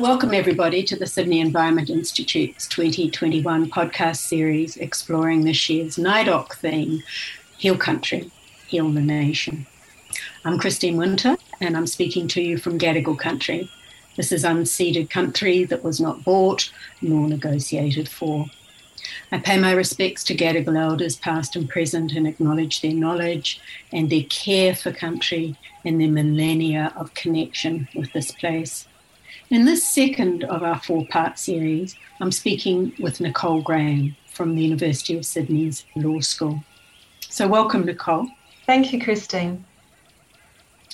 Welcome, everybody, to the Sydney Environment Institute's 2021 podcast series exploring this year's NAIDOC theme Heal Country, Heal the Nation. I'm Christine Winter, and I'm speaking to you from Gadigal country. This is unceded country that was not bought nor negotiated for. I pay my respects to Gadigal elders, past and present, and acknowledge their knowledge and their care for country and their millennia of connection with this place. In this second of our four part series, I'm speaking with Nicole Graham from the University of Sydney's Law School. So, welcome, Nicole. Thank you, Christine.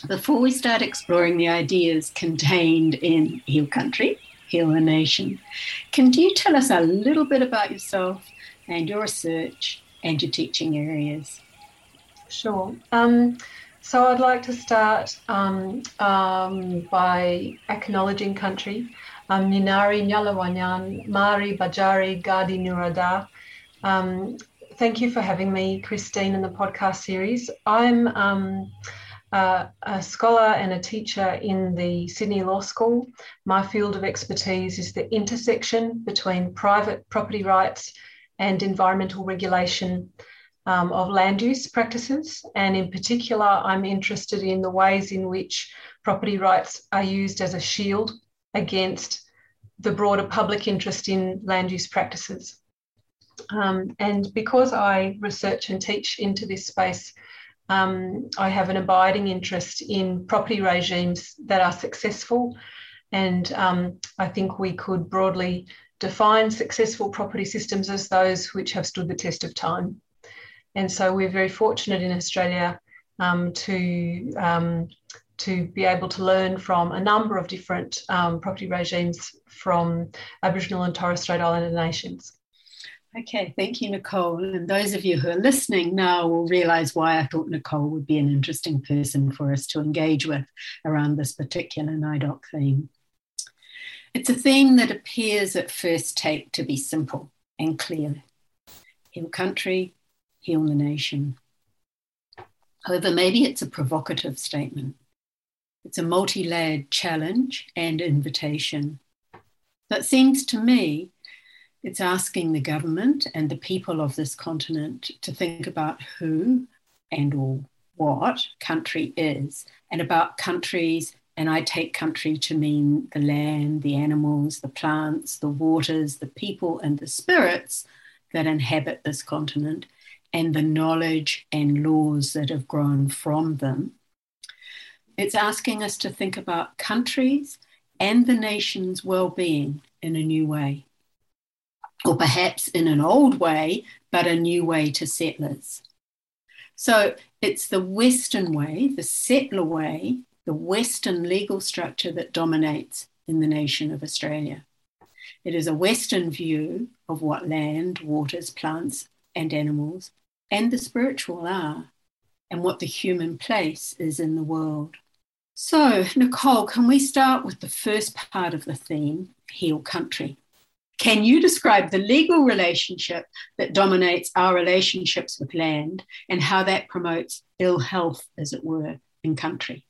Before we start exploring the ideas contained in Heal Country, Heal the Nation, can you tell us a little bit about yourself and your research and your teaching areas? Sure. Um, so I'd like to start um, um, by acknowledging country. Um, Minari Nyalawanyan, Mari Bajari Gadi Nurada. Um, thank you for having me, Christine, in the podcast series. I'm uh, a scholar and a teacher in the Sydney Law School. My field of expertise is the intersection between private property rights and environmental regulation um, of land use practices. And in particular, I'm interested in the ways in which property rights are used as a shield against the broader public interest in land use practices. Um, and because I research and teach into this space, um, I have an abiding interest in property regimes that are successful. And um, I think we could broadly define successful property systems as those which have stood the test of time. And so we're very fortunate in Australia um, to, um, to be able to learn from a number of different um, property regimes from Aboriginal and Torres Strait Islander nations. Okay, thank you, Nicole. And those of you who are listening now will realize why I thought Nicole would be an interesting person for us to engage with around this particular NAIDOC theme. It's a theme that appears at first take to be simple and clear. Heal country, heal the nation. However, maybe it's a provocative statement. It's a multi layered challenge and invitation. That seems to me it's asking the government and the people of this continent to think about who and or what country is and about countries and I take country to mean the land, the animals, the plants, the waters, the people, and the spirits that inhabit this continent, and the knowledge and laws that have grown from them. It's asking us to think about countries and the nation's well being in a new way, or perhaps in an old way, but a new way to settlers. So it's the Western way, the settler way, the Western legal structure that dominates in the nation of Australia. It is a Western view of what land, waters, plants, and animals and the spiritual are, and what the human place is in the world. So, Nicole, can we start with the first part of the theme, heal country? Can you describe the legal relationship that dominates our relationships with land and how that promotes ill health, as it were, in country?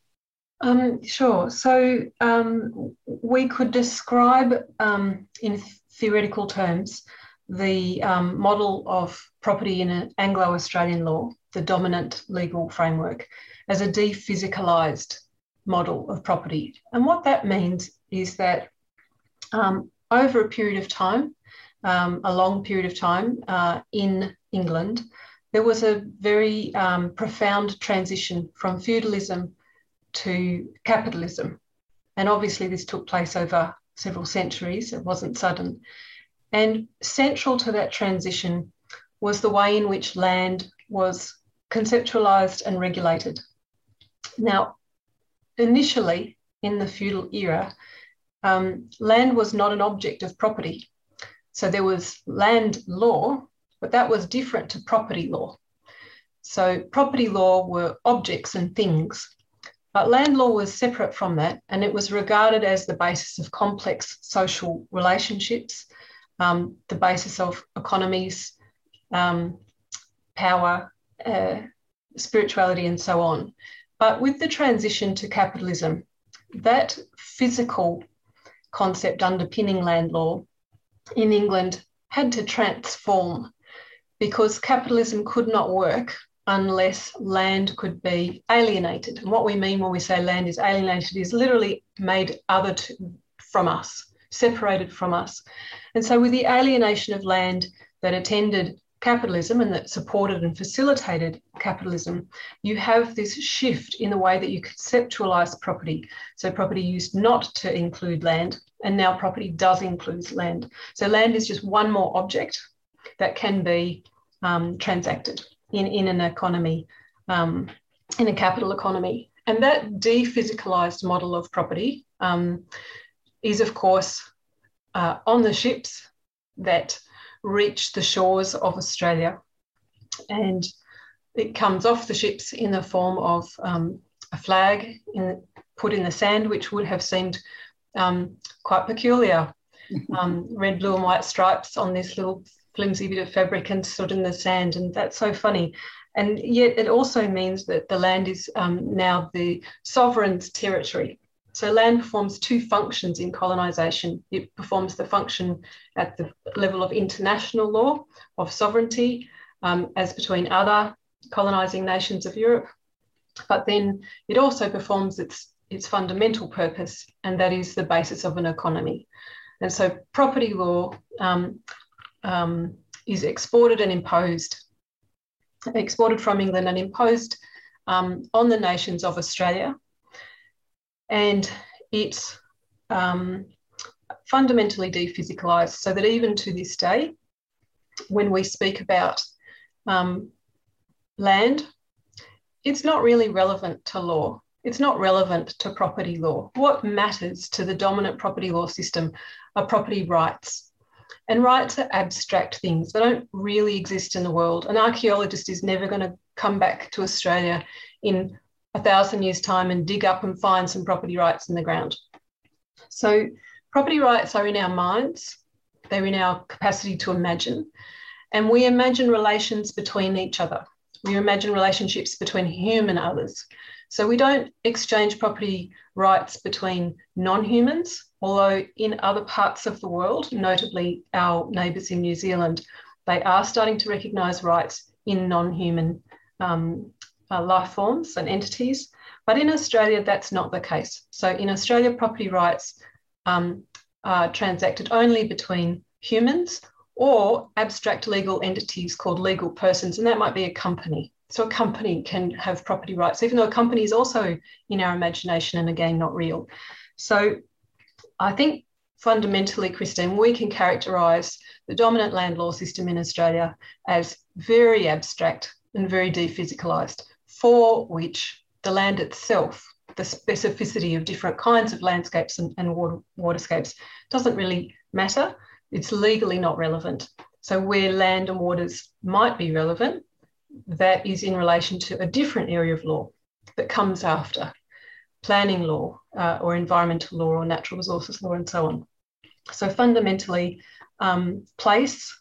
Um, sure. So um, we could describe um, in theoretical terms the um, model of property in Anglo Australian law, the dominant legal framework, as a dephysicalized model of property. And what that means is that um, over a period of time, um, a long period of time uh, in England, there was a very um, profound transition from feudalism to capitalism. And obviously, this took place over several centuries, it wasn't sudden. And central to that transition was the way in which land was conceptualized and regulated. Now, initially in the feudal era, um, land was not an object of property. So there was land law, but that was different to property law. So property law were objects and things, but land law was separate from that, and it was regarded as the basis of complex social relationships um, the basis of economies, um, power, uh, spirituality, and so on. But with the transition to capitalism, that physical concept underpinning land law in England had to transform because capitalism could not work unless land could be alienated. And what we mean when we say land is alienated is literally made other to, from us, separated from us. And so, with the alienation of land that attended capitalism and that supported and facilitated capitalism, you have this shift in the way that you conceptualize property. So, property used not to include land, and now property does include land. So, land is just one more object that can be um, transacted in, in an economy, um, in a capital economy. And that dephysicalized model of property um, is, of course, uh, on the ships that reach the shores of Australia. And it comes off the ships in the form of um, a flag in, put in the sand, which would have seemed um, quite peculiar. Um, red, blue, and white stripes on this little flimsy bit of fabric and stood in the sand. And that's so funny. And yet it also means that the land is um, now the sovereign's territory. So land performs two functions in colonisation. It performs the function at the level of international law, of sovereignty, um, as between other colonising nations of Europe. But then it also performs its, its fundamental purpose, and that is the basis of an economy. And so property law um, um, is exported and imposed, exported from England and imposed um, on the nations of Australia. And it's um, fundamentally dephysicalized so that even to this day, when we speak about um, land, it's not really relevant to law. It's not relevant to property law. What matters to the dominant property law system are property rights and rights are abstract things. They don't really exist in the world. An archaeologist is never going to come back to Australia in a thousand years' time and dig up and find some property rights in the ground. So, property rights are in our minds, they're in our capacity to imagine. And we imagine relations between each other. We imagine relationships between him and others. So we don't exchange property rights between non humans, although in other parts of the world, notably our neighbours in New Zealand, they are starting to recognise rights in non human um, uh, life forms and entities. But in Australia, that's not the case. So in Australia, property rights um, are transacted only between humans or abstract legal entities called legal persons, and that might be a company. So a company can have property rights, even though a company is also in our imagination and again not real. So I think fundamentally, Christine, we can characterise the dominant land law system in Australia as very abstract and very dephysicalised, for which the land itself, the specificity of different kinds of landscapes and, and water, waterscapes, doesn't really matter. It's legally not relevant. So, where land and waters might be relevant, that is in relation to a different area of law that comes after planning law uh, or environmental law or natural resources law and so on. So fundamentally, um, place,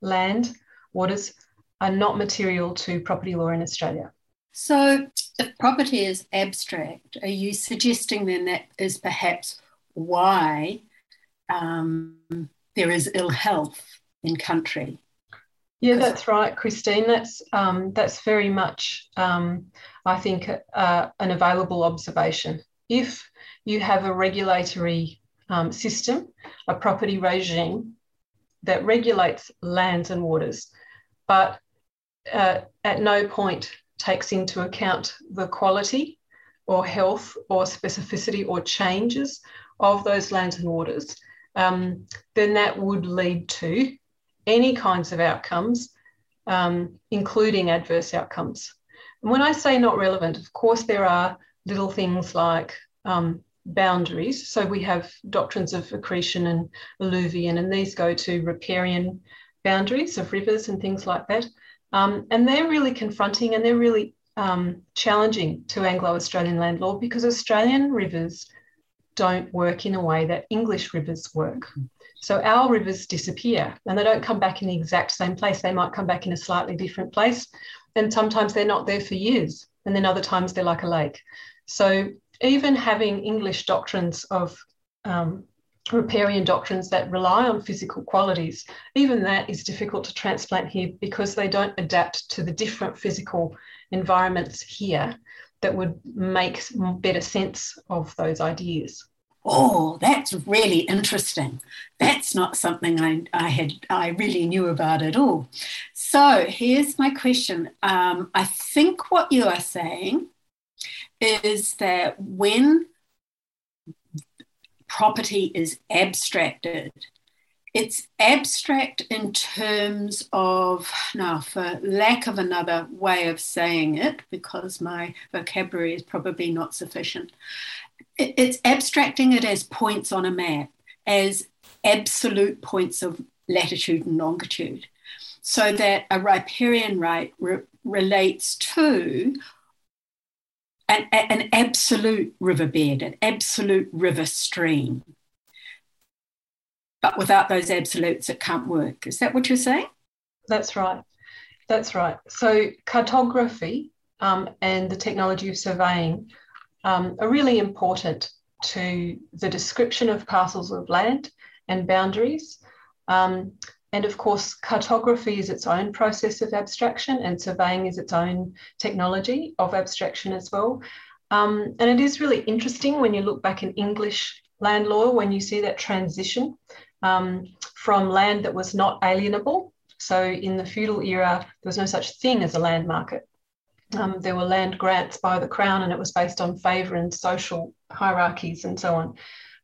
land, waters are not material to property law in Australia. So if property is abstract, are you suggesting then that is perhaps why um, there is ill health in country? Yeah, that's right, Christine. That's um, that's very much, um, I think, uh, an available observation. If you have a regulatory um, system, a property regime that regulates lands and waters, but uh, at no point takes into account the quality or health or specificity or changes of those lands and waters, um, then that would lead to any kinds of outcomes, um, including adverse outcomes. And when I say not relevant, of course, there are little things like um, boundaries. So we have doctrines of accretion and alluvion, and these go to riparian boundaries of rivers and things like that. Um, and they're really confronting and they're really um, challenging to Anglo Australian land law because Australian rivers don't work in a way that English rivers work. So our rivers disappear and they don't come back in the exact same place. They might come back in a slightly different place. And sometimes they're not there for years. And then other times they're like a lake. So even having English doctrines of um, riparian doctrines that rely on physical qualities, even that is difficult to transplant here because they don't adapt to the different physical environments here that would make better sense of those ideas. Oh, that's really interesting. That's not something I, I had I really knew about at all. So here's my question. Um, I think what you are saying is that when property is abstracted, it's abstract in terms of, now, for lack of another way of saying it, because my vocabulary is probably not sufficient, it's abstracting it as points on a map, as absolute points of latitude and longitude, so that a riparian right re- relates to an, an absolute riverbed, an absolute river stream. But without those absolutes, it can't work. Is that what you're saying? That's right. That's right. So, cartography um, and the technology of surveying um, are really important to the description of parcels of land and boundaries. Um, and of course, cartography is its own process of abstraction, and surveying is its own technology of abstraction as well. Um, and it is really interesting when you look back in English land law, when you see that transition um, from land that was not alienable. So in the feudal era, there was no such thing as a land market. Um, there were land grants by the crown, and it was based on favour and social hierarchies and so on.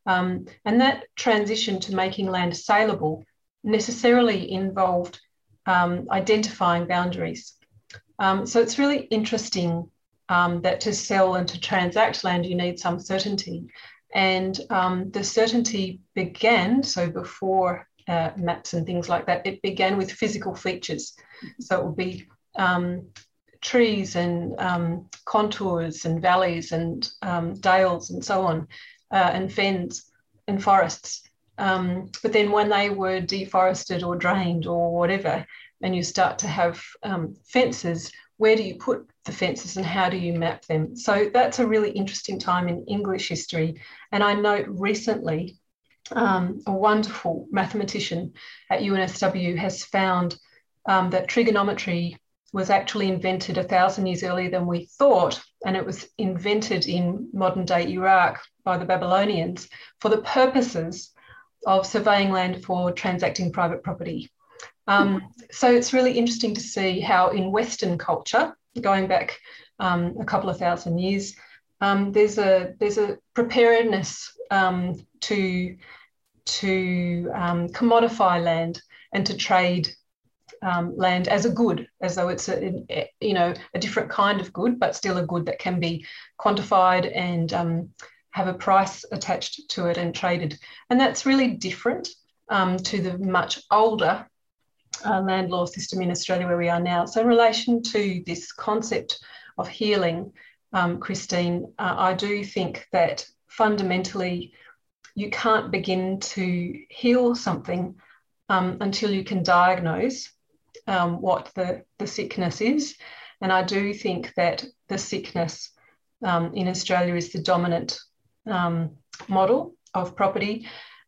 Um, and that transition to making land saleable necessarily involved um, identifying boundaries. Um, so it's really interesting um, that to sell and to transact land, you need some certainty. And um, the certainty began, so before uh, maps and things like that, it began with physical features. So it would be um, trees and um, contours and valleys and dales and so on, uh, and fens and forests. Um, but then when they were deforested or drained or whatever, and you start to have um, fences, where do you put the fences and how do you map them? So that's a really interesting time in English history. And I note recently um, a wonderful mathematician at UNSW has found um, that trigonometry was actually invented a thousand years earlier than we thought. And it was invented in modern day Iraq by the Babylonians for the purposes of surveying land for transacting private property. Um, so it's really interesting to see how in Western culture, going back um, a couple of thousand years, um, there's a there's a preparedness um, to to um, commodify land and to trade um, land as a good, as though it's a, you know a different kind of good, but still a good that can be quantified and have a price attached to it and traded. And that's really different um, to the much older uh, land law system in Australia where we are now. So, in relation to this concept of healing, um, Christine, uh, I do think that fundamentally you can't begin to heal something um, until you can diagnose um, what the, the sickness is. And I do think that the sickness um, in Australia is the dominant um, model of property.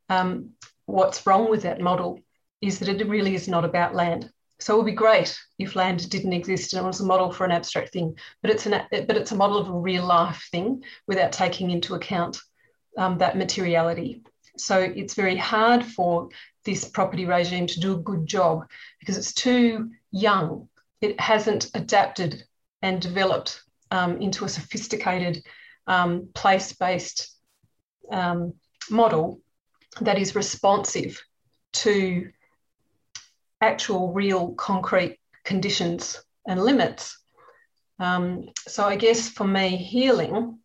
Um, what's wrong with that model is that it really is not about land. So it would be great if land didn't exist and it was a model for an abstract thing, but it's an but it's a model of a real life thing without taking into account um, that materiality. So it's very hard for this property regime to do a good job because it's too young. It hasn't adapted and developed um, into a sophisticated um, place based um, model that is responsive to actual, real, concrete conditions and limits. Um, so, I guess for me, healing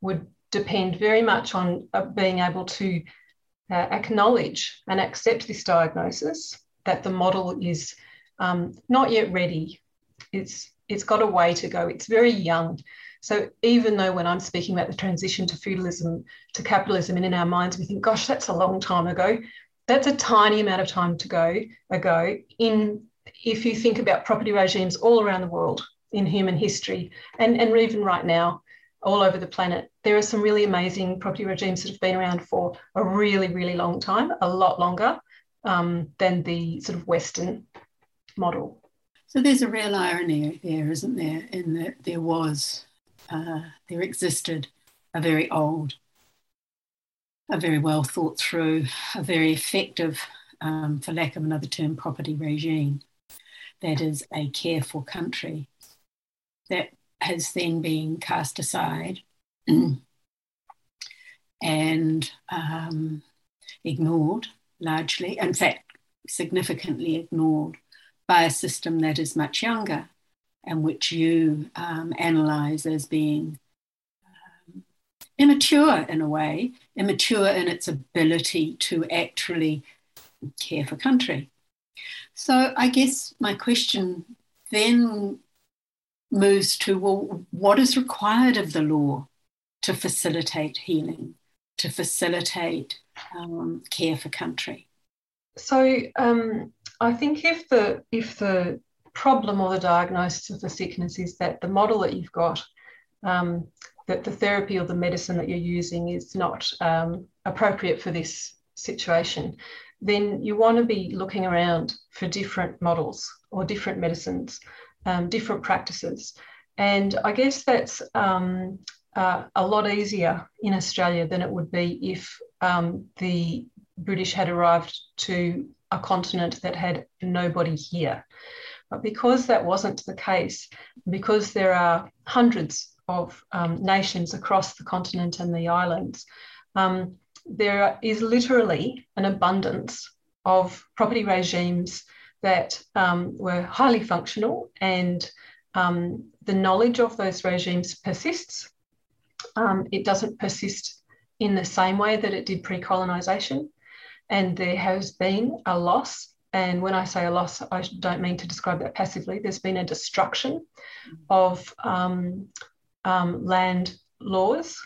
would depend very much on uh, being able to uh, acknowledge and accept this diagnosis that the model is um, not yet ready. It's it's got a way to go. It's very young. So even though when I'm speaking about the transition to feudalism to capitalism, and in our minds we think, gosh, that's a long time ago. That's a tiny amount of time to go ago. In if you think about property regimes all around the world in human history, and, and even right now, all over the planet. There are some really amazing property regimes that have been around for a really, really long time, a lot longer um, than the sort of Western model. So there's a real irony there, isn't there, in that there was, uh, there existed a very old, a very well thought through, a very effective, um, for lack of another term, property regime. That is a care for country that has then been cast aside and um, ignored largely, in fact, significantly ignored by a system that is much younger and which you um, analyze as being um, immature in a way, immature in its ability to actually care for country. So I guess my question then moves to well, what is required of the law to facilitate healing, to facilitate um, care for country? So um, I think if the if the problem or the diagnosis of the sickness is that the model that you've got, um, that the therapy or the medicine that you're using is not um, appropriate for this situation, then you want to be looking around for different models or different medicines, um, different practices. And I guess that's um, uh, a lot easier in Australia than it would be if um, the British had arrived to a continent that had nobody here. But because that wasn't the case, because there are hundreds of um, nations across the continent and the islands, um, there is literally an abundance of property regimes that um, were highly functional and um, the knowledge of those regimes persists. Um, it doesn't persist in the same way that it did pre colonisation, and there has been a loss. And when I say a loss, I don't mean to describe that passively. There's been a destruction of um, um, land laws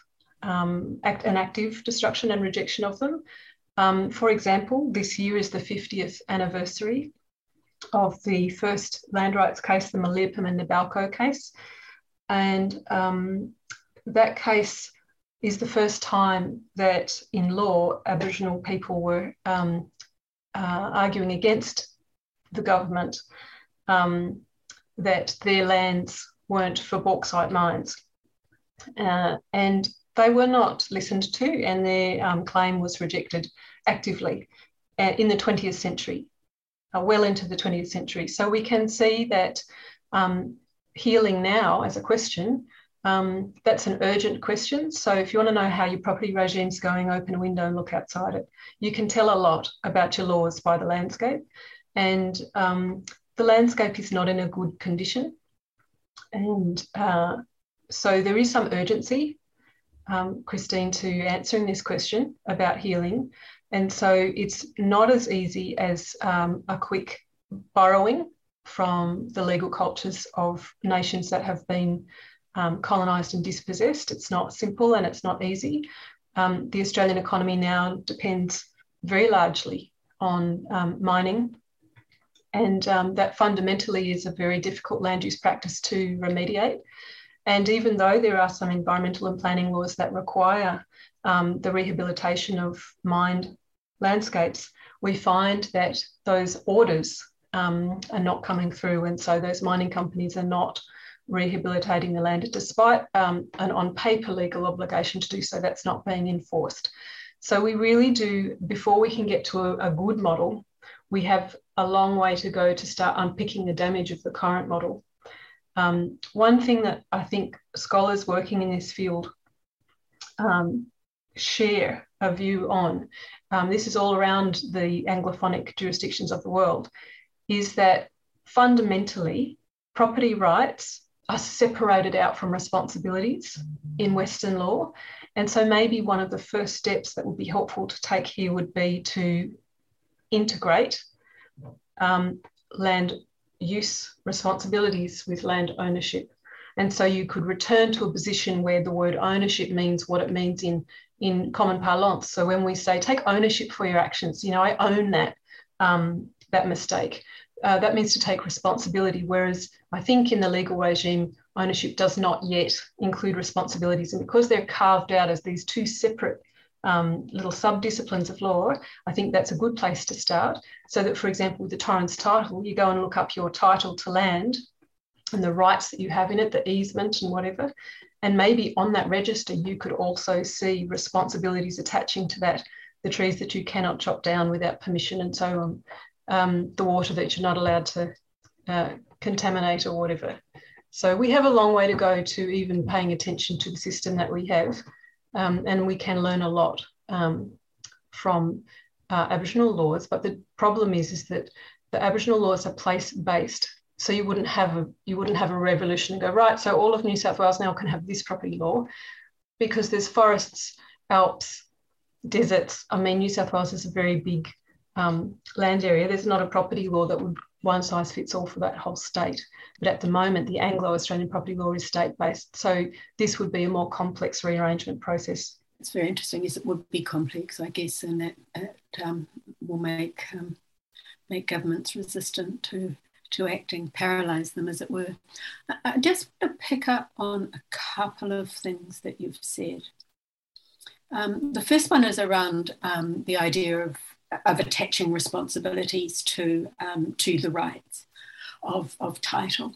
um, act, an active destruction and rejection of them. Um, for example, this year is the 50th anniversary of the first land rights case, the Milirrpum and Nabalco case. And um, that case is the first time that in law Aboriginal people were um, uh, arguing against the government um, that their lands weren't for bauxite mines. Uh, and they were not listened to, and their um, claim was rejected actively uh, in the 20th century, uh, well into the 20th century. So we can see that um, healing now as a question. Um, that's an urgent question. So, if you want to know how your property regime is going, open a window and look outside it. You can tell a lot about your laws by the landscape. And um, the landscape is not in a good condition. And uh, so, there is some urgency um, Christine, to answering this question about healing. And so it's not as easy as um, a quick borrowing from the legal cultures of nations that have been um, colonised and dispossessed. It's not simple and it's not easy. Um, the Australian economy now depends very largely on um, mining, and um, that fundamentally is a very difficult land use practice to remediate. And even though there are some environmental and planning laws that require um, the rehabilitation of mined landscapes, we find that those orders um, are not coming through. And so those mining companies are not rehabilitating the land despite um, an on paper legal obligation to do so, that's not being enforced. So we really do, before we can get to a, a good model, we have a long way to go to start unpicking the damage of the current model. Um, one thing that I think scholars working in this field um, share a view on, um, this is all around the Anglophonic jurisdictions of the world, is that fundamentally property rights are separated out from responsibilities in Western law. And so maybe one of the first steps that would be helpful to take here would be to integrate um, land use responsibilities with land ownership. And so you could return to a position where the word ownership means what it means in, in common parlance. So when we say take ownership for your actions, you know, I own that, um, that mistake. Uh, that means to take responsibility. Whereas I think in the legal regime, ownership does not yet include responsibilities. And because they're carved out as these two separate um, little sub-disciplines of law, I think that's a good place to start. So that, for example, with the Torrens title, you go and look up your title to land and the rights that you have in it, the easement and whatever. And maybe on that register, you could also see responsibilities attaching to that, the trees that you cannot chop down without permission and so on, um, the water that you're not allowed to uh, contaminate or whatever. So we have a long way to go to even paying attention to the system that we have um, and we can learn a lot um, from uh, Aboriginal laws. But the problem is, is that the Aboriginal laws are place based. So you wouldn't have a you wouldn't have a revolution and go right. So all of New South Wales now can have this property law, because there's forests, Alps, deserts. I mean, New South Wales is a very big um, land area. There's not a property law that would one size fits all for that whole state. But at the moment, the Anglo Australian property law is state based. So this would be a more complex rearrangement process. It's very interesting. Yes, it would be complex, I guess, and that it um, will make um, make governments resistant to to acting, paralyze them, as it were. I just want to pick up on a couple of things that you've said. Um, the first one is around um, the idea of of attaching responsibilities to um, to the rights of, of title.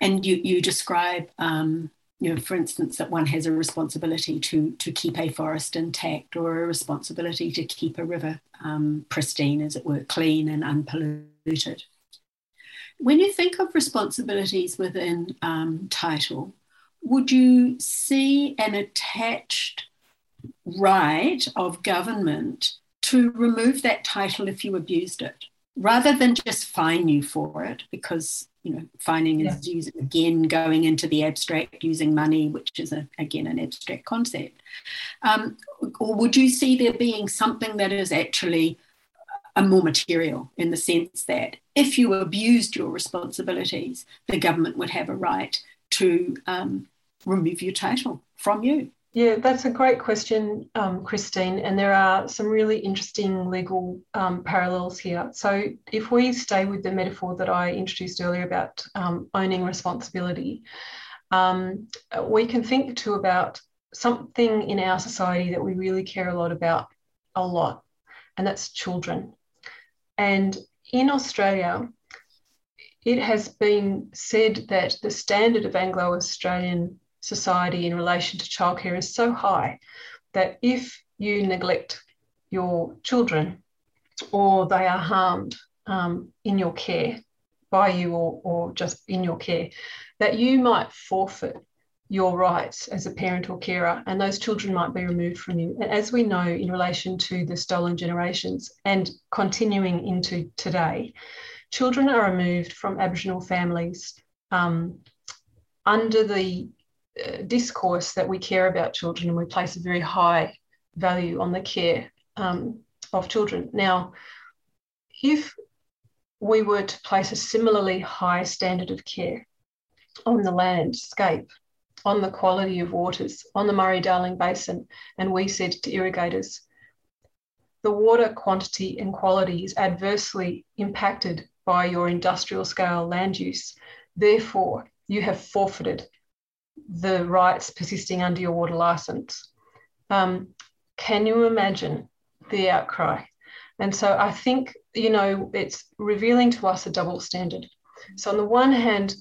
And you, you describe, um, you know, for instance, that one has a responsibility to, to keep a forest intact or a responsibility to keep a river um, pristine, as it were, clean and unpolluted. When you think of responsibilities within um, title, would you see an attached right of government to remove that title if you abused it rather than just fine you for it because you know fining is using again going into the abstract using money which is a, again an abstract concept. Um, or would you see there being something that is actually a more material in the sense that if you abused your responsibilities the government would have a right to um, remove your title from you yeah, that's a great question, um, Christine. And there are some really interesting legal um, parallels here. So, if we stay with the metaphor that I introduced earlier about um, owning responsibility, um, we can think too about something in our society that we really care a lot about, a lot, and that's children. And in Australia, it has been said that the standard of Anglo Australian society in relation to childcare is so high that if you neglect your children or they are harmed um, in your care by you or, or just in your care, that you might forfeit your rights as a parent or carer, and those children might be removed from you. And as we know, in relation to the stolen generations and continuing into today, children are removed from Aboriginal families um, under the discourse that we care about children and we place a very high value on the care um, of children. Now, if we were to place a similarly high standard of care on the landscape, on the quality of waters, on the Murray Darling Basin, and we said to irrigators, the water quantity and quality is adversely impacted by your industrial scale land use. Therefore, you have forfeited the rights persisting under your water license. Um, can you imagine the outcry? And so I think, you know, it's revealing to us a double standard. So, on the one hand,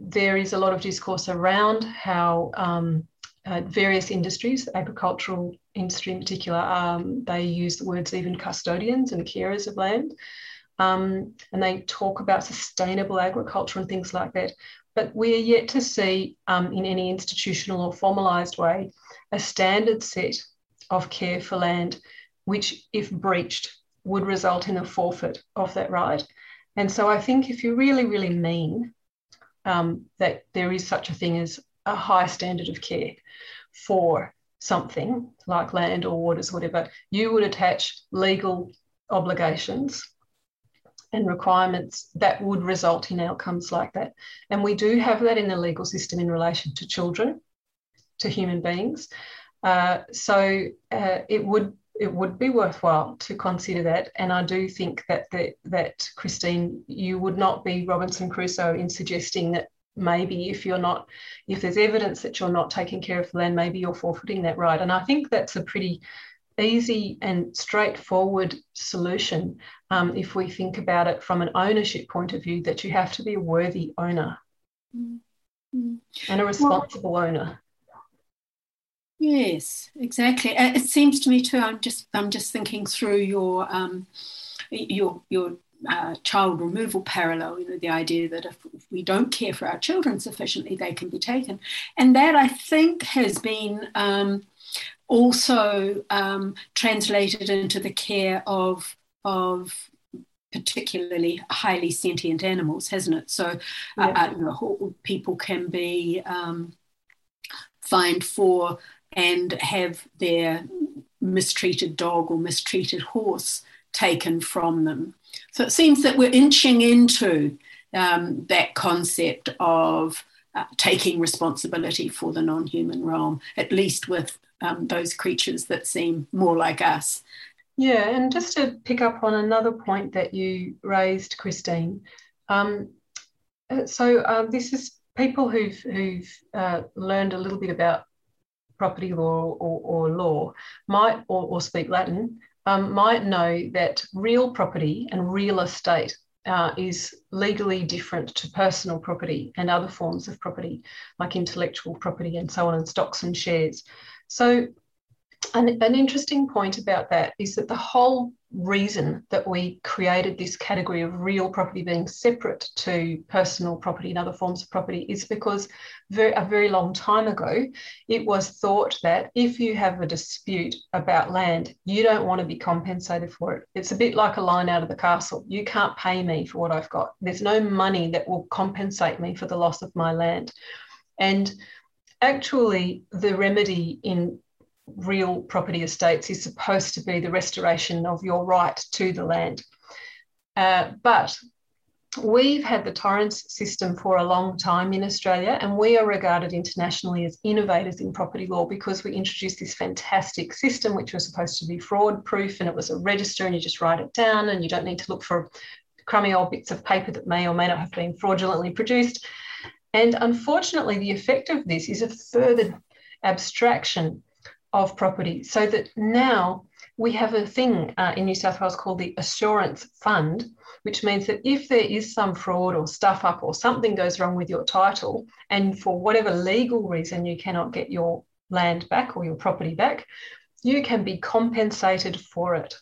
there is a lot of discourse around how um, uh, various industries, agricultural industry in particular, um, they use the words even custodians and carers of land. Um, and they talk about sustainable agriculture and things like that but we are yet to see um, in any institutional or formalised way a standard set of care for land, which, if breached, would result in a forfeit of that right. And so I think if you really, really mean um, that there is such a thing as a high standard of care for something like land or waters, whatever, you would attach legal obligations and requirements that would result in outcomes like that. And we do have that in the legal system in relation to children, to human beings. Uh, so uh, it would it would be worthwhile to consider that. And I do think that the, that Christine, you would not be Robinson Crusoe in suggesting that maybe if you're not, if there's evidence that you're not taking care of the land, maybe you're forfeiting that right. And I think that's a pretty easy and straightforward solution um, if we think about it from an ownership point of view that you have to be a worthy owner mm-hmm. and a responsible well, owner yes exactly uh, it seems to me too i'm just i'm just thinking through your um, your your uh, child removal parallel, you know, the idea that if, if, we don't care for our children sufficiently, they can be taken. And that I think has been um, also um, translated into the care of, of particularly highly sentient animals, hasn't it? So, uh, yeah. uh, you know, people can be um, fined for and have their mistreated dog or mistreated horse taken from them. So it seems that we're inching into um, that concept of uh, taking responsibility for the non human realm, at least with um, those creatures that seem more like us. Yeah, and just to pick up on another point that you raised, Christine. Um, uh, so um, this is people who've who've uh, learned a little bit about property law or, or law might or, or speak Latin um, might know that real property and real estate uh, is legally different to personal property and other forms of property like intellectual property and so on and stocks and shares. So an, an interesting point about that is that the whole reason that we created this category of real property being separate to personal property and other forms of property is because very, a very long time ago it was thought that if you have a dispute about land you don't want to be compensated for it. It's a bit like a line out of the castle. You can't pay me for what i've got. There's no money that will compensate me for the loss of my land. And actually the remedy in real property estates is supposed to be the restoration of your right to the land. Uh, but we've had the torrens system for a long time in Australia, and we are regarded internationally as innovators in property law because we introduced this fantastic system, which was supposed to be fraud proof, and it was a register, and you just write it down, and you don't need to look for crummy old bits of paper that may or may not have been fraudulently produced. And unfortunately, the effect of this is a further abstraction of property. So that now we have a thing uh, in New South Wales called the Assurance Fund, which means that if there is some fraud or stuff up or something goes wrong with your title, and for whatever legal reason you cannot get your land back or your property back, you can be compensated for it.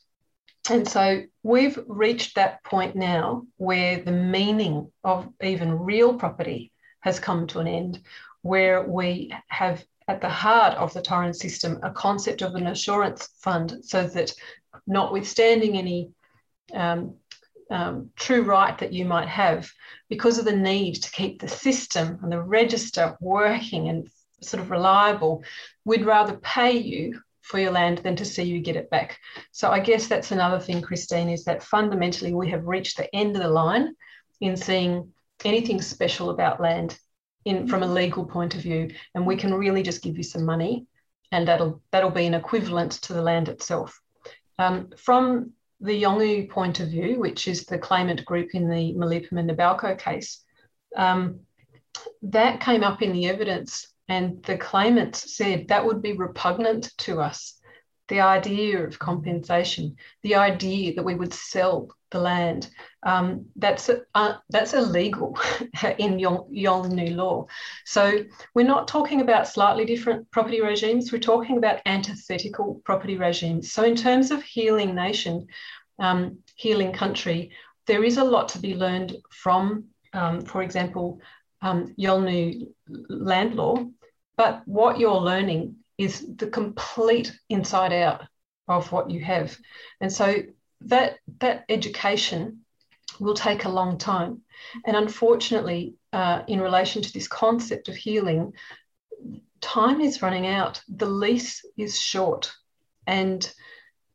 And so we've reached that point now where the meaning of even real property has come to an end, where we have at the heart of the Torrens system a concept of an assurance fund so that notwithstanding any um, um, true right that you might have, because of the need to keep the system and the register working and sort of reliable, we'd rather pay you for your land than to see you get it back. So I guess that's another thing, Christine, is that fundamentally we have reached the end of the line in seeing anything special about land in from a legal point of view, and we can really just give you some money, and that'll that'll be an equivalent to the land itself. Um, from the Yolngu point of view, which is the claimant group in the Milirrpum and Nabalco case, um, that came up in the evidence, and the claimant said that would be repugnant to us. The idea of compensation, the idea that we would sell the land. Um, that's uh, that's illegal in Yolngu law. So we're not talking about slightly different property regimes. We're talking about antithetical property regimes. So in terms of healing nation, um, healing country, there is a lot to be learned from, um, for example, um, Yolngu land law. But what you're learning is the complete inside out of what you have. And so that that education will take a long time. And unfortunately, uh, in relation to this concept of healing, time is running out. The lease is short, and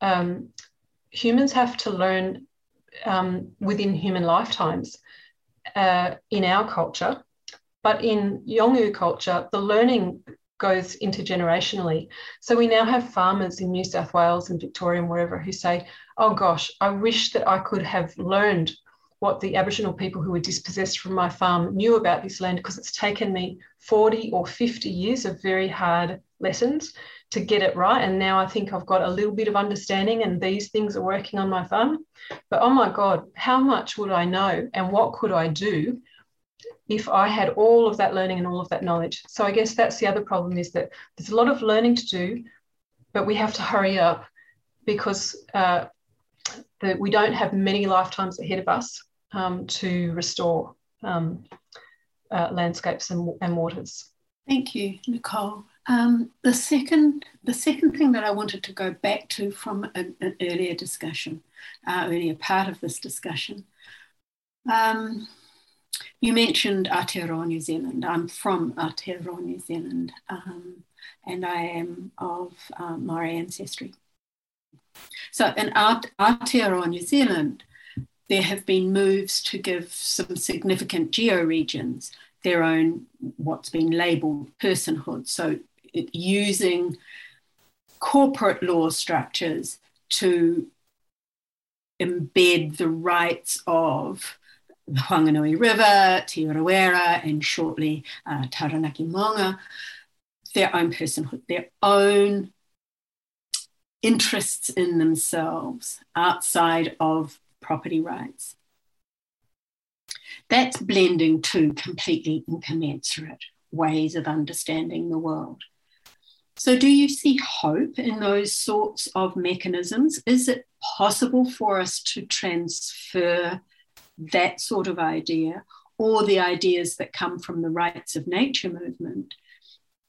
um, humans have to learn um, within human lifetimes uh, in our culture. But in Yolngu culture, the learning goes intergenerationally. So we now have farmers in New South Wales and Victoria and wherever who say, oh gosh, I wish that I could have learned what the Aboriginal people who were dispossessed from my farm knew about this land because it's taken me 40 or 50 years of very hard lessons to get it right. And now I think I've got a little bit of understanding and these things are working on my farm. But oh my God, how much would I know and what could I do if I had all of that learning and all of that knowledge? So I guess that's the other problem is that there's a lot of learning to do, but we have to hurry up because uh, the, we don't have many lifetimes ahead of us um, to restore um, uh, landscapes and, and waters. Thank you, Nicole. Um, the second, the second thing that I wanted to go back to from an, an earlier discussion, uh, earlier part of this discussion, um, you mentioned Aotearoa New Zealand. I'm from Aotearoa New Zealand, um, and I am of uh, Maori ancestry. So in Aotearoa New Zealand, there have been moves to give some significant georegions their own what's been labelled personhood. So using corporate law structures to embed the rights of the Whanganui River, Te and shortly uh, Taranaki Maunga, their own personhood, their own interests in themselves outside of property rights. That's blending two completely incommensurate ways of understanding the world. So, do you see hope in those sorts of mechanisms? Is it possible for us to transfer that sort of idea or the ideas that come from the rights of nature movement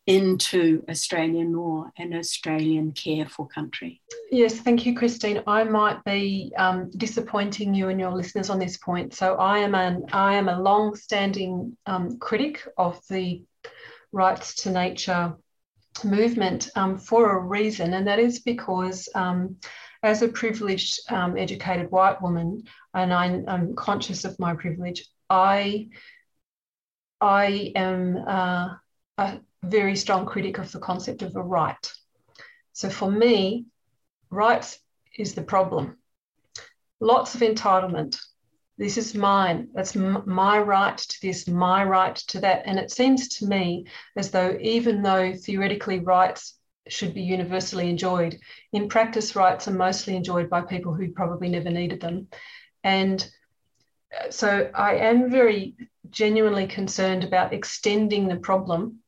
into Australian law and Australian care for country. Yes, thank you, Christine. I might be um, disappointing you and your listeners on this point. So I am an I am a long-standing um, critic of the rights to nature movement um, for a reason, and that is because. As a privileged, um, educated white woman, and I, I'm conscious of my privilege, I I am uh, a, very strong critic of the concept of a right. So for me, rights is the problem. Lots of entitlement. This is mine. That's m- my right to this, my right to that. And it seems to me as though, even though theoretically rights should be universally enjoyed, in practice, rights are mostly enjoyed by people who probably never needed them. And uh, so I am very genuinely concerned about extending the problem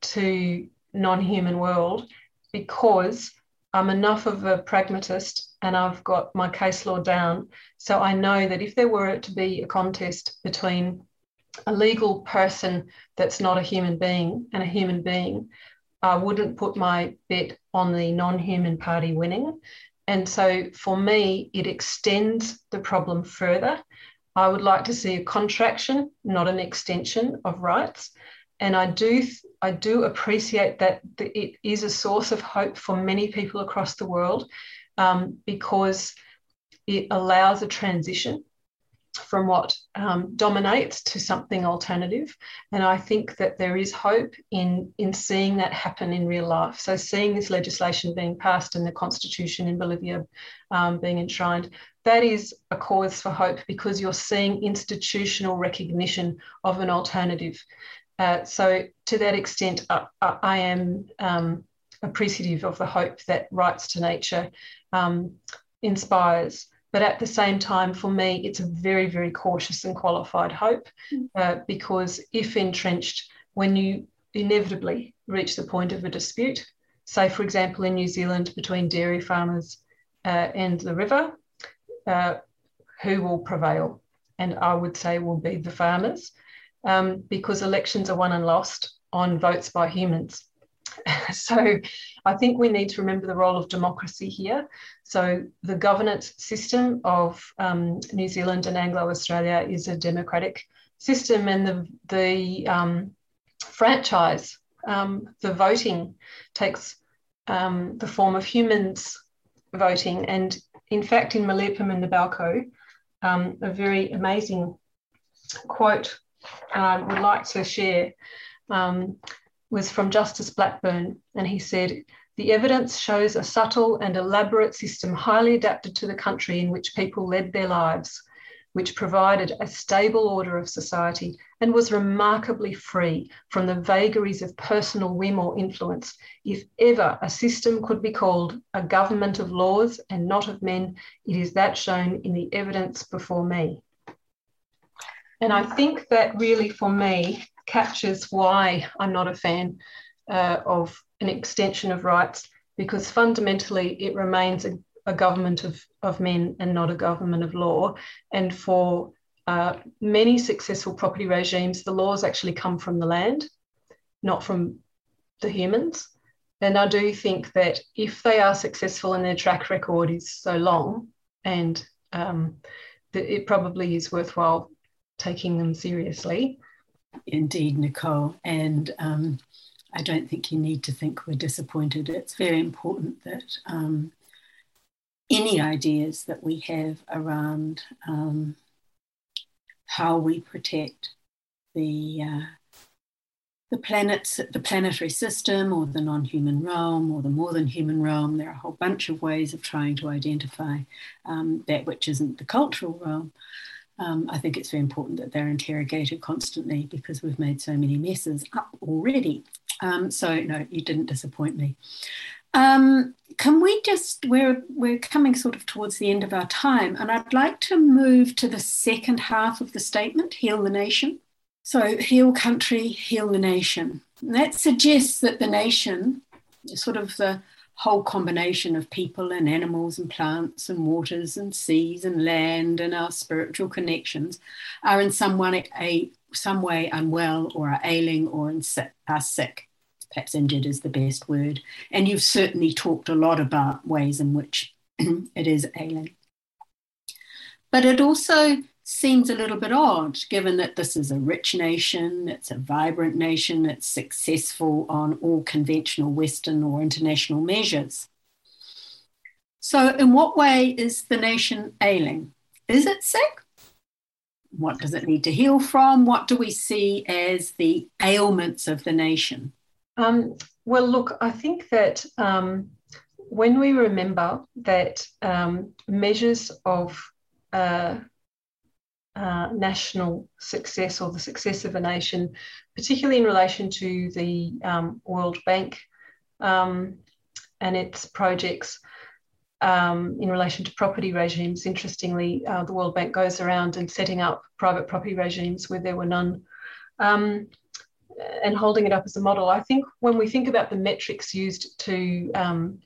to non-human world because I'm enough of a pragmatist and I've got my case law down. So I know that if there were to be a contest between a legal person that's not a human being and a human being, I wouldn't put my bet on the non human party winning. And so for me, it extends the problem further. I would like to see a contraction, not an extension of rights and I do I do appreciate that it is a source of hope for many people across the world um, because it allows a transition from what um, dominates to something alternative. And I think that there is hope in, in seeing that happen in real life. So, seeing this legislation being passed and the constitution in Bolivia um, being enshrined, that is a cause for hope because you're seeing institutional recognition of an alternative. Uh, so, to that extent, I, I am um, appreciative of the hope that rights to nature um, inspires. But at the same time, for me, it's a very, very cautious and qualified hope mm. uh, because if entrenched, when you inevitably reach the point of a dispute, say, for example, in New Zealand between dairy farmers uh, and the river, uh, who will prevail? And I would say will be the farmers um, because elections are won and lost on votes by humans. so I think we need to remember the role of democracy here. So the governance system of um, New Zealand and Anglo Australia is a democratic system, and the the um, franchise, um, the voting, takes um, the form of humans voting. And in fact, in Milirrpum and Nabalco, um, a very amazing quote I would like to share um, was from Justice Blackburn, and he said, the evidence shows a subtle and elaborate system highly adapted to the country in which people led their lives. which provided a stable order of society and was remarkably free from the vagaries of personal whim or influence. If ever a system could be called a government of laws and not of men, it is that shown in the evidence before me. And I think that really, for me, captures why I'm not a fan uh, of an extension of rights, because fundamentally it remains a, a, government of, of men and not a government of law. And for uh, many successful property regimes, the laws actually come from the land, not from the humans. And I do think that if they are successful and their track record is so long, and um, it probably is worthwhile taking them seriously. Indeed, Nicole. And um, I don't think you need to think we're disappointed. It's very important that um, any ideas that we have around um, how we protect the uh, the planets, the planetary system, or the non-human realm, or the more than human realm. There are a whole bunch of ways of trying to identify um, that which isn't the cultural realm um, I think it's very important that they're interrogated constantly because we've made so many messes up already. Um, so no, you didn't disappoint me. Um, can we just we're we're coming sort of towards the end of our time, and I'd like to move to the second half of the statement: heal the nation. So heal country, heal the nation. And that suggests that the nation, sort of the whole combination of people and animals and plants and waters and seas and land and our spiritual connections are in some way, a, some way unwell or are ailing or are sick. Perhaps injured is the best word. And you've certainly talked a lot about ways in which it is ailing. But it also seems a little bit odd given that this is a rich nation, it's a vibrant nation, it's successful on all conventional Western or international measures. So, in what way is the nation ailing? Is it sick? What does it need to heal from? What do we see as the ailments of the nation? Um, well, look, I think that um, when we remember that um, measures of uh, uh, national success or the success of a nation, particularly in relation to the um, World Bank um, and its projects um, in relation to property regimes. Interestingly, uh, the World Bank goes around and setting up private property regimes where there were none. Um, and holding it up as a model. I think when we think about the metrics used to um,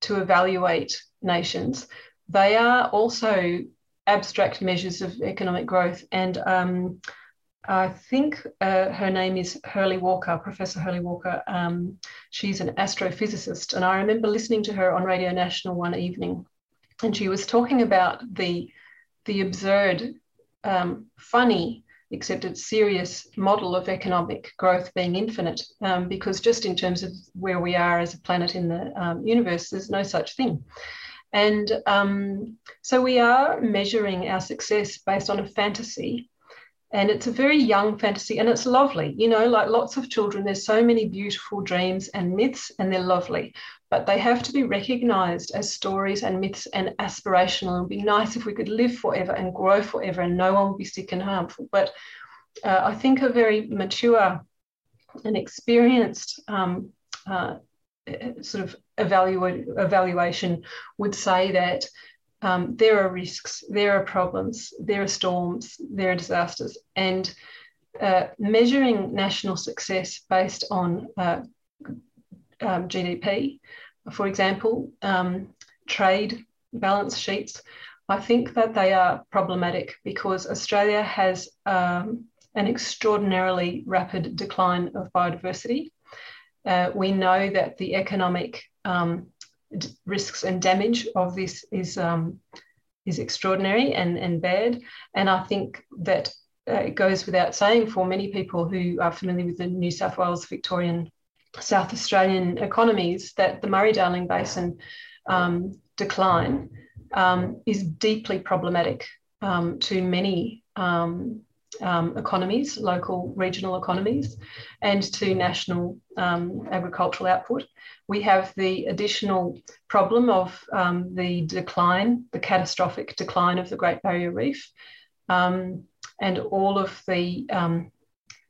to evaluate nations, they are also abstract measures of economic growth. And um, I think uh, her name is Hurley Walker, Professor Hurley Walker. Um, she's an astrophysicist. And I remember listening to her on Radio National one evening. And she was talking about the, the absurd, um, funny, except it's serious model of economic growth being infinite. Um, because just in terms of where we are as a planet in the um, universe, there's no such thing. And um, so we are measuring our success based on a fantasy. And it's a very young fantasy and it's lovely. You know, like lots of children, there's so many beautiful dreams and myths, and they're lovely. But they have to be recognized as stories and myths and aspirational. It would be nice if we could live forever and grow forever and no one would be sick and harmful. But uh, I think a very mature and experienced um, uh, sort of evaluation would say that um, there are risks, there are problems, there are storms, there are disasters, and uh, measuring national success based on uh, um, GDP, for example, um, trade balance sheets, I think that they are problematic because Australia has um, an extraordinarily rapid decline of biodiversity. Uh, we know that the economic um, risks and damage of this is um, is extraordinary and, and bad. And I think that uh, it goes without saying for many people who are familiar with the New South Wales, Victorian, South Australian economies that the Murray Darling Basin um, decline um, is deeply problematic um, to many um, um, economies, local regional economies, and to national um, agricultural output. We have the additional problem of um, the decline, the catastrophic decline of the Great Barrier Reef. um, and all of the um,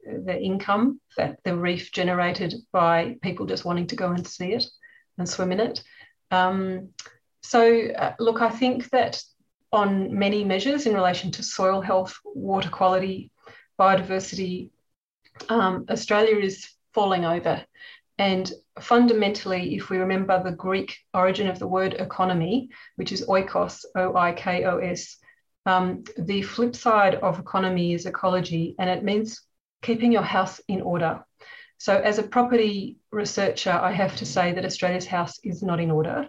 the income that the reef generated by people just wanting to go and see it and swim in it. Um, so, uh, look, I think that on many measures in relation to soil health, water quality, biodiversity, um, Australia is falling over. And fundamentally, if we remember the Greek origin of the word economy, which is oikos, O I K O S, um, the flip side of economy is ecology, and it means keeping your house in order. So, as a property researcher, I have to say that Australia's house is not in order.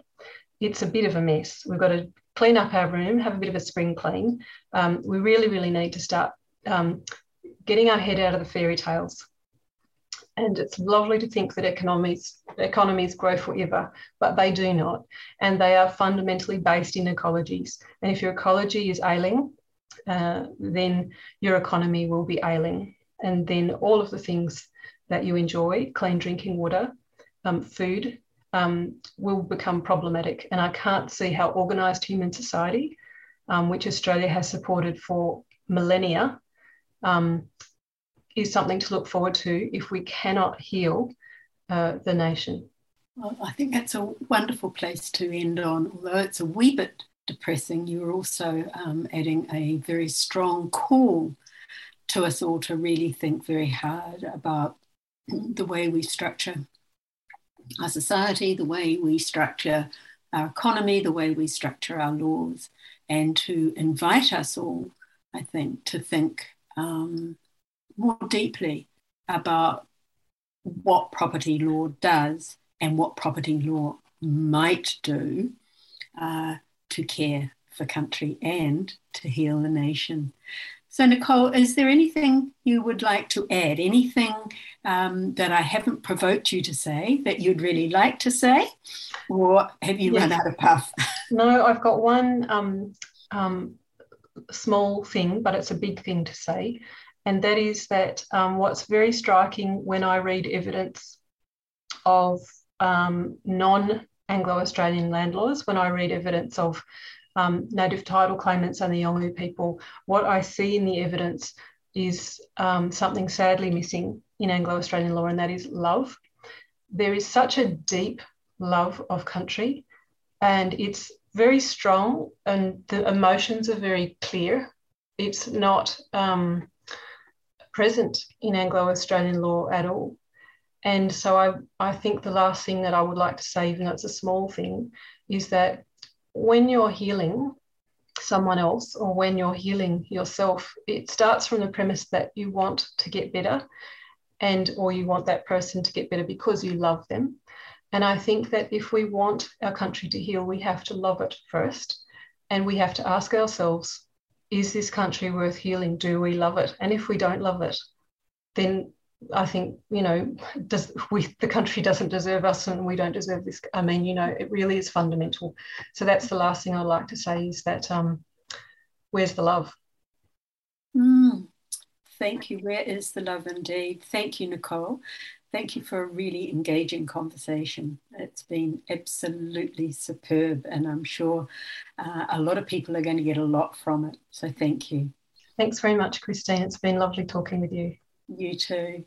It's a bit of a mess. We've got to clean up our room, have a bit of a spring clean. Um, we really, really need to start um, getting our head out of the fairy tales. And it's lovely to think that economies economies grow forever, but they do not, and they are fundamentally based in ecologies. And if your ecology is ailing, uh, then your economy will be ailing, and then all of the things that you enjoy, clean drinking water, um, food, um, will become problematic. And I can't see how organised human society, um, which Australia has supported for millennia, um, is something to look forward to if we cannot heal uh, the nation. Well, I think that's a wonderful place to end on, although it's a wee bit depressing. You're also um, adding a very strong call to us all to really think very hard about the way we structure our society, the way we structure our economy, the way we structure our laws, and to invite us all, I think, to think um, more deeply about what property law does and what property law might do uh, to care for country and to heal the nation. So, Nicole, is there anything you would like to add? Anything um, that I haven't provoked you to say that you'd really like to say? Or have you yes. run out of puff? no, I've got one um, um, small thing, but it's a big thing to say. And that is that um, what's very striking when I read evidence of um, non Anglo Australian land laws, when I read evidence of um, native title claimants and the Yolngu people, what I see in the evidence is um, something sadly missing in Anglo Australian law, and that is love. There is such a deep love of country, and it's very strong, and the emotions are very clear. It's not um, present in Anglo Australian law at all. And so I, I think the last thing that I would like to say, even though it's a small thing, is that when you're healing someone else or when you're healing yourself, it starts from the premise that you want to get better and or you want that person to get better because you love them. And I think that if we want our country to heal, we have to love it first. And we have to ask ourselves, is this country worth healing? Do we love it? And if we don't love it, then I think you know does we the country doesn't deserve us and we don't deserve this. I mean, you know, it really is fundamental. So that's the last thing I'd like to say is that um, where's the love? Mm, thank you. Where is the love indeed? Thank you, Nicole. Thank you for a really engaging conversation. It's been absolutely superb, and I'm sure uh, a lot of people are going to get a lot from it. So thank you. Thanks very much, Christine. It's been lovely talking with you. You too.